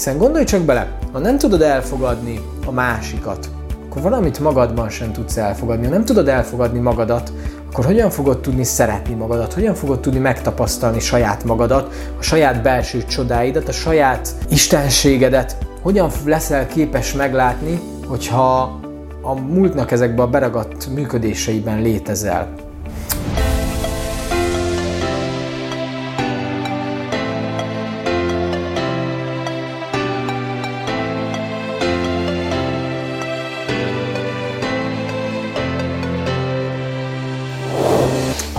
Hiszen gondolj csak bele, ha nem tudod elfogadni a másikat, akkor valamit magadban sem tudsz elfogadni. Ha nem tudod elfogadni magadat, akkor hogyan fogod tudni szeretni magadat, hogyan fogod tudni megtapasztalni saját magadat, a saját belső csodáidat, a saját istenségedet, hogyan leszel képes meglátni, hogyha a múltnak ezekben a beragadt működéseiben létezel.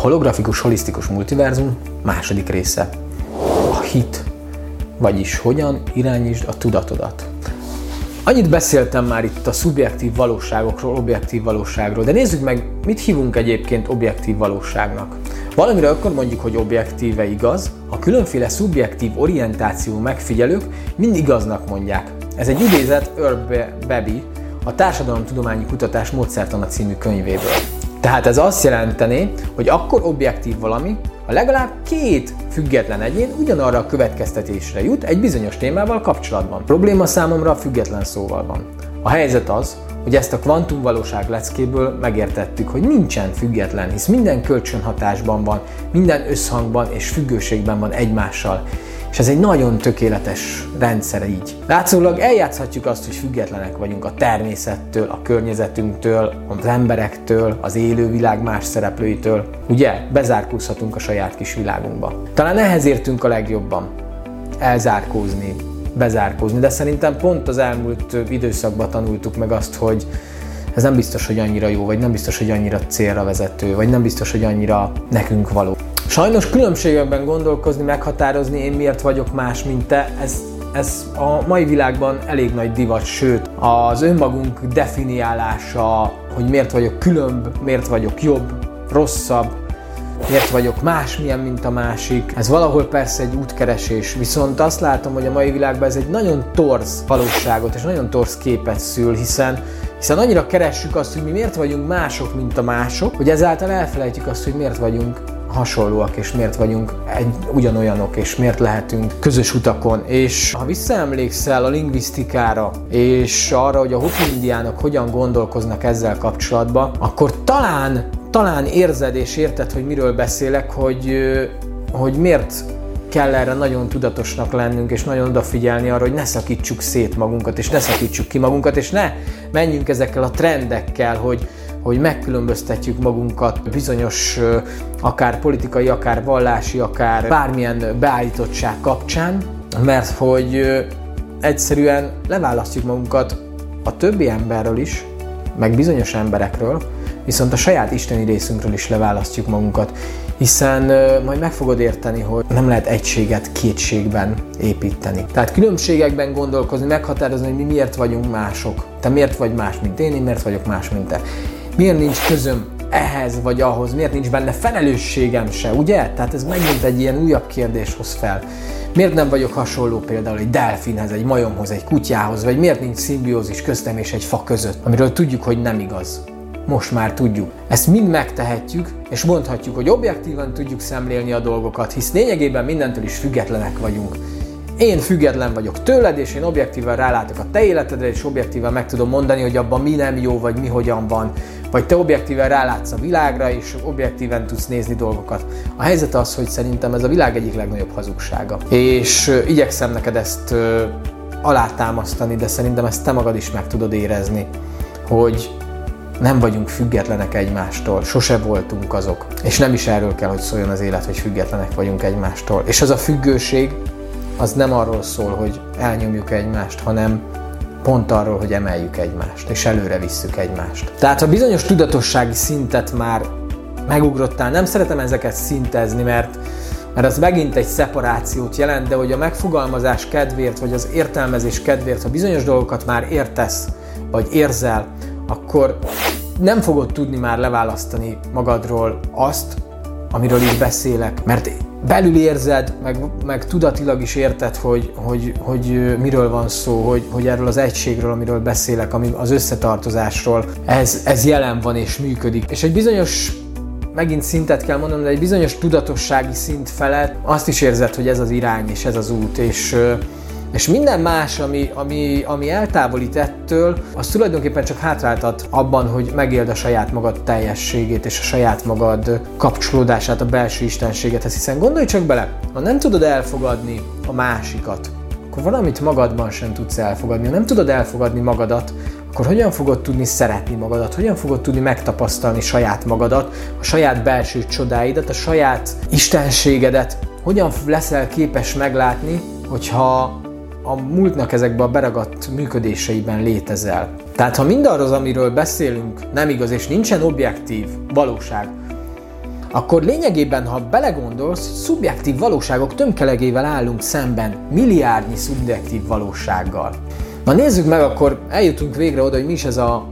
Holografikus holisztikus multiverzum második része. A hit, vagyis hogyan irányítsd a tudatodat. Annyit beszéltem már itt a szubjektív valóságokról, objektív valóságról, de nézzük meg, mit hívunk egyébként objektív valóságnak. Valamire akkor mondjuk, hogy objektíve igaz, a különféle szubjektív orientáció megfigyelők mind igaznak mondják. Ez egy idézet Herb Bebby, a Társadalomtudományi Kutatás Módszertana című könyvéből. Tehát ez azt jelenteni, hogy akkor objektív valami, ha legalább két független egyén ugyanarra a következtetésre jut egy bizonyos témával kapcsolatban. Probléma számomra független szóval van. A helyzet az, hogy ezt a kvantumvalóság leckéből megértettük, hogy nincsen független, hisz minden kölcsönhatásban van, minden összhangban és függőségben van egymással, és ez egy nagyon tökéletes rendszer így. Látszólag eljátszhatjuk azt, hogy függetlenek vagyunk a természettől, a környezetünktől, az emberektől, az élővilág más szereplőitől. Ugye? Bezárkózhatunk a saját kis világunkba. Talán ehhez értünk a legjobban. Elzárkózni, bezárkózni, de szerintem pont az elmúlt időszakban tanultuk meg azt, hogy ez nem biztos, hogy annyira jó, vagy nem biztos, hogy annyira célra vezető, vagy nem biztos, hogy annyira nekünk való. Sajnos különbségekben gondolkozni, meghatározni, én miért vagyok más, mint te, ez, ez a mai világban elég nagy divat, sőt, az önmagunk definiálása, hogy miért vagyok különb, miért vagyok jobb, rosszabb, miért vagyok másmilyen, mint a másik. Ez valahol persze egy útkeresés, viszont azt látom, hogy a mai világban ez egy nagyon torz valóságot és nagyon torz képet szül, hiszen hiszen annyira keressük azt, hogy mi miért vagyunk mások, mint a mások, hogy ezáltal elfelejtjük azt, hogy miért vagyunk hasonlóak, és miért vagyunk egy, ugyanolyanok, és miért lehetünk közös utakon. És ha visszaemlékszel a lingvisztikára, és arra, hogy a Hopi indiánok hogyan gondolkoznak ezzel kapcsolatban, akkor talán, talán érzed és érted, hogy miről beszélek, hogy, hogy miért kell erre nagyon tudatosnak lennünk, és nagyon odafigyelni arra, hogy ne szakítsuk szét magunkat, és ne szakítsuk ki magunkat, és ne menjünk ezekkel a trendekkel, hogy, hogy megkülönböztetjük magunkat bizonyos akár politikai, akár vallási, akár bármilyen beállítottság kapcsán, mert hogy egyszerűen leválasztjuk magunkat a többi emberről is, meg bizonyos emberekről, viszont a saját isteni részünkről is leválasztjuk magunkat, hiszen majd meg fogod érteni, hogy nem lehet egységet kétségben építeni. Tehát különbségekben gondolkozni, meghatározni, hogy mi miért vagyunk mások. Te miért vagy más, mint én, én miért vagyok más, mint te. Miért nincs közöm ehhez vagy ahhoz, miért nincs benne felelősségem se, ugye? Tehát ez megint egy ilyen újabb kérdés hoz fel. Miért nem vagyok hasonló például egy delfinhez, egy majomhoz, egy kutyához, vagy miért nincs szimbiózis köztem és egy fa között, amiről tudjuk, hogy nem igaz. Most már tudjuk. Ezt mind megtehetjük, és mondhatjuk, hogy objektívan tudjuk szemlélni a dolgokat, hisz lényegében mindentől is függetlenek vagyunk. Én független vagyok tőled, és én objektívan rálátok a te életedre, és objektívan meg tudom mondani, hogy abban mi nem jó, vagy mi hogyan van, vagy te objektíven rálátsz a világra, és objektíven tudsz nézni dolgokat. A helyzet az, hogy szerintem ez a világ egyik legnagyobb hazugsága. És igyekszem neked ezt alátámasztani, de szerintem ezt te magad is meg tudod érezni, hogy nem vagyunk függetlenek egymástól, sose voltunk azok. És nem is erről kell, hogy szóljon az élet, hogy függetlenek vagyunk egymástól. És az a függőség, az nem arról szól, hogy elnyomjuk egymást, hanem pont arról, hogy emeljük egymást, és előre visszük egymást. Tehát ha bizonyos tudatossági szintet már megugrottál, nem szeretem ezeket szintezni, mert mert az megint egy szeparációt jelent, de hogy a megfogalmazás kedvéért, vagy az értelmezés kedvéért, ha bizonyos dolgokat már értesz, vagy érzel, akkor nem fogod tudni már leválasztani magadról azt, amiről itt beszélek, mert belül érzed, meg, meg tudatilag is érted, hogy, hogy, hogy miről van szó, hogy, hogy erről az egységről, amiről beszélek, ami az összetartozásról, ez, ez jelen van és működik. És egy bizonyos megint szintet kell mondanom, de egy bizonyos tudatossági szint felett azt is érzed, hogy ez az irány és ez az út, és És minden más, ami, ami, ami eltávolít ettől, az tulajdonképpen csak hátráltat abban, hogy megéld a saját magad teljességét és a saját magad kapcsolódását a belső istenségethez. Hiszen gondolj csak bele, ha nem tudod elfogadni a másikat, akkor valamit magadban sem tudsz elfogadni. Ha nem tudod elfogadni magadat, akkor hogyan fogod tudni szeretni magadat, hogyan fogod tudni megtapasztalni saját magadat, a saját belső csodáidat, a saját istenségedet, hogyan leszel képes meglátni, hogyha a múltnak ezekben a beragadt működéseiben létezel. Tehát ha mindarhoz, amiről beszélünk, nem igaz és nincsen objektív valóság, akkor lényegében, ha belegondolsz, szubjektív valóságok tömkelegével állunk szemben, milliárdnyi szubjektív valósággal. Na nézzük meg, akkor eljutunk végre oda, hogy mi is ez a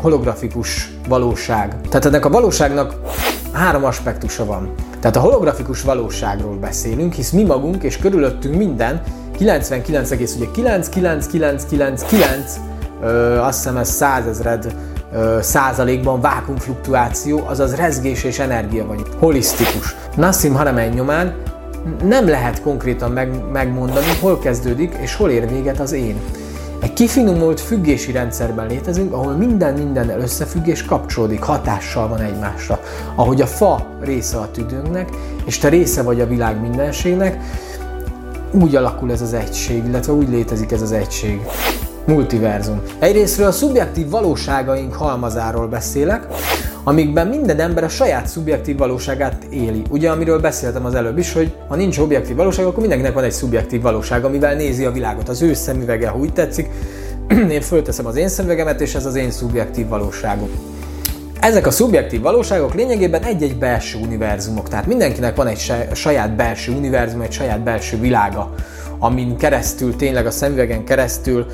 holografikus valóság. Tehát ennek a valóságnak három aspektusa van. Tehát a holografikus valóságról beszélünk, hisz mi magunk és körülöttünk minden 99,999999 azt hiszem ez százezred százalékban vákumfluktuáció, azaz rezgés és energia vagy holisztikus. Nassim Haramein nyomán nem lehet konkrétan meg, megmondani, hol kezdődik és hol ér véget az én. Egy kifinomult függési rendszerben létezünk, ahol minden mindennel összefügg és kapcsolódik, hatással van egymásra. Ahogy a fa része a tüdőnknek, és te része vagy a világ mindenségnek, úgy alakul ez az egység, illetve úgy létezik ez az egység. Multiverzum. Egyrésztről a szubjektív valóságaink halmazáról beszélek, amikben minden ember a saját szubjektív valóságát éli. Ugye, amiről beszéltem az előbb is, hogy ha nincs objektív valóság, akkor mindenkinek van egy szubjektív valóság, amivel nézi a világot. Az ő szemüvege, ha úgy tetszik, én fölteszem az én szemüvegemet, és ez az én szubjektív valóságom. Ezek a szubjektív valóságok lényegében egy-egy belső univerzumok, tehát mindenkinek van egy saját belső univerzum, egy saját belső világa, amin keresztül, tényleg a szemüvegen keresztül,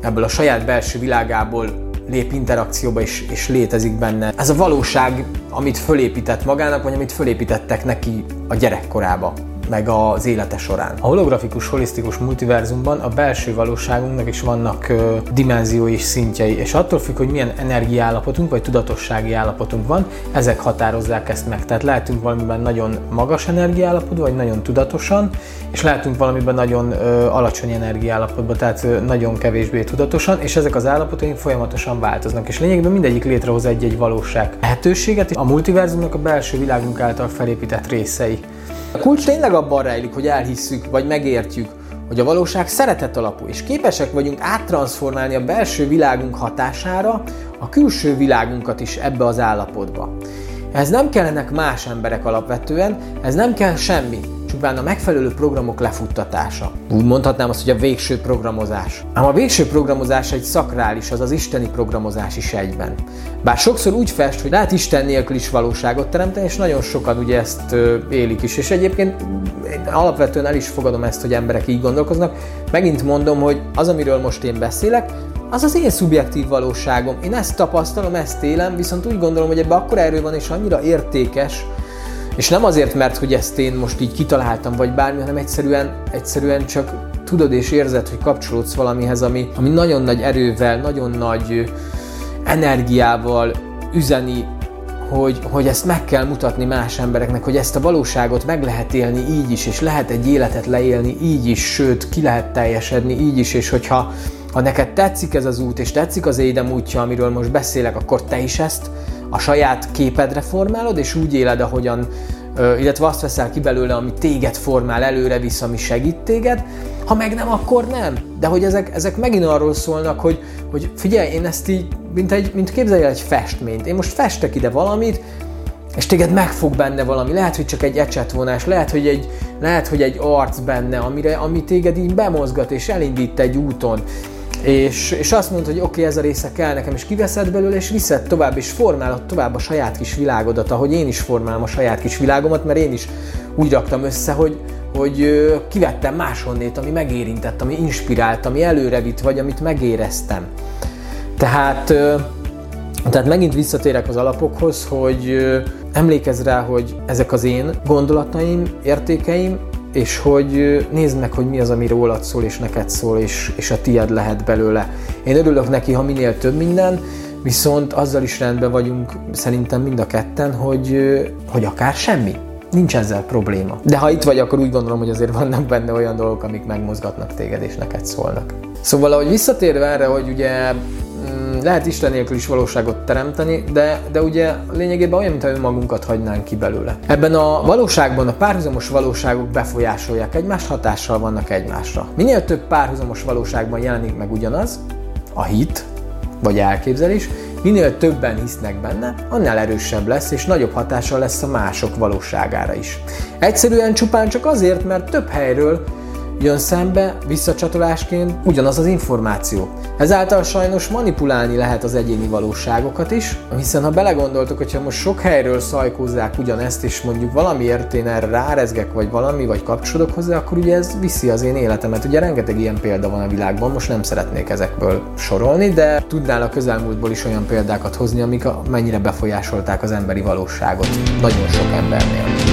ebből a saját belső világából lép interakcióba és, és létezik benne. Ez a valóság, amit fölépített magának, vagy amit fölépítettek neki a gyerekkorába meg az élete során. A holografikus, holisztikus multiverzumban a belső valóságunknak is vannak ö, dimenziói és szintjei, és attól függ, hogy milyen energiállapotunk vagy tudatossági állapotunk van, ezek határozzák ezt meg. Tehát lehetünk valamiben nagyon magas energiállapot, vagy nagyon tudatosan, és lehetünk valamiben nagyon ö, alacsony energiállapotban, tehát ö, nagyon kevésbé tudatosan, és ezek az állapotaink folyamatosan változnak, és lényegében mindegyik létrehoz egy-egy valóság lehetőséget, a multiverzumnak a belső világunk által felépített részei. A kulcs tényleg abban rejlik, hogy elhisszük, vagy megértjük, hogy a valóság szeretet alapú, és képesek vagyunk áttranszformálni a belső világunk hatására a külső világunkat is ebbe az állapotba. Ez nem kellenek más emberek alapvetően, ez nem kell semmi csupán a megfelelő programok lefuttatása. Úgy mondhatnám azt, hogy a végső programozás. Ám a végső programozás egy szakrális, az az isteni programozás is egyben. Bár sokszor úgy fest, hogy lehet Isten nélkül is valóságot teremteni, és nagyon sokan ugye ezt élik is. És egyébként én alapvetően el is fogadom ezt, hogy emberek így gondolkoznak. Megint mondom, hogy az, amiről most én beszélek, az az én szubjektív valóságom. Én ezt tapasztalom, ezt élem, viszont úgy gondolom, hogy ebben akkor erő van, és annyira értékes, és nem azért, mert hogy ezt én most így kitaláltam, vagy bármi, hanem egyszerűen, egyszerűen csak tudod és érzed, hogy kapcsolódsz valamihez, ami, ami nagyon nagy erővel, nagyon nagy energiával üzeni, hogy, hogy ezt meg kell mutatni más embereknek, hogy ezt a valóságot meg lehet élni így is, és lehet egy életet leélni így is, sőt, ki lehet teljesedni így is, és hogyha ha neked tetszik ez az út, és tetszik az édem útja, amiről most beszélek, akkor te is ezt a saját képedre formálod, és úgy éled, ahogyan, illetve azt veszel ki belőle, ami téged formál, előre visz, ami segít téged, ha meg nem, akkor nem. De hogy ezek, ezek megint arról szólnak, hogy, hogy figyelj, én ezt így, mint, egy, mint képzelj el egy festményt. Én most festek ide valamit, és téged megfog benne valami. Lehet, hogy csak egy ecsetvonás, lehet, hogy egy, lehet, hogy egy arc benne, amire, ami téged így bemozgat és elindít egy úton és, és azt mondod, hogy oké, okay, ez a része kell nekem, és kiveszed belőle, és viszed tovább, és formálod tovább a saját kis világodat, ahogy én is formálom a saját kis világomat, mert én is úgy raktam össze, hogy, hogy kivettem máshonnét, ami megérintett, ami inspirált, ami előre vitt, vagy amit megéreztem. Tehát, tehát megint visszatérek az alapokhoz, hogy emlékezz rá, hogy ezek az én gondolataim, értékeim, és hogy nézd meg, hogy mi az, ami rólad szól, és neked szól, és, és a tied lehet belőle. Én örülök neki, ha minél több minden, viszont azzal is rendben vagyunk szerintem mind a ketten, hogy, hogy akár semmi. nincs ezzel probléma. De ha itt vagy, akkor úgy gondolom, hogy azért vannak benne olyan dolgok, amik megmozgatnak téged és neked szólnak. Szóval, ahogy visszatérve erre, hogy ugye lehet Isten nélkül is valóságot teremteni, de, de ugye lényegében olyan, mintha önmagunkat hagynánk ki belőle. Ebben a valóságban a párhuzamos valóságok befolyásolják egymást, hatással vannak egymásra. Minél több párhuzamos valóságban jelenik meg ugyanaz, a hit, vagy elképzelés, minél többen hisznek benne, annál erősebb lesz, és nagyobb hatással lesz a mások valóságára is. Egyszerűen csupán csak azért, mert több helyről jön szembe visszacsatolásként ugyanaz az információ. Ezáltal sajnos manipulálni lehet az egyéni valóságokat is, hiszen ha belegondoltok, hogyha most sok helyről szajkózzák ugyanezt, és mondjuk valamiért én erre rárezgek, vagy valami, vagy kapcsolódok hozzá, akkor ugye ez viszi az én életemet. Ugye rengeteg ilyen példa van a világban, most nem szeretnék ezekből sorolni, de tudnál a közelmúltból is olyan példákat hozni, amik mennyire befolyásolták az emberi valóságot. Nagyon sok embernél.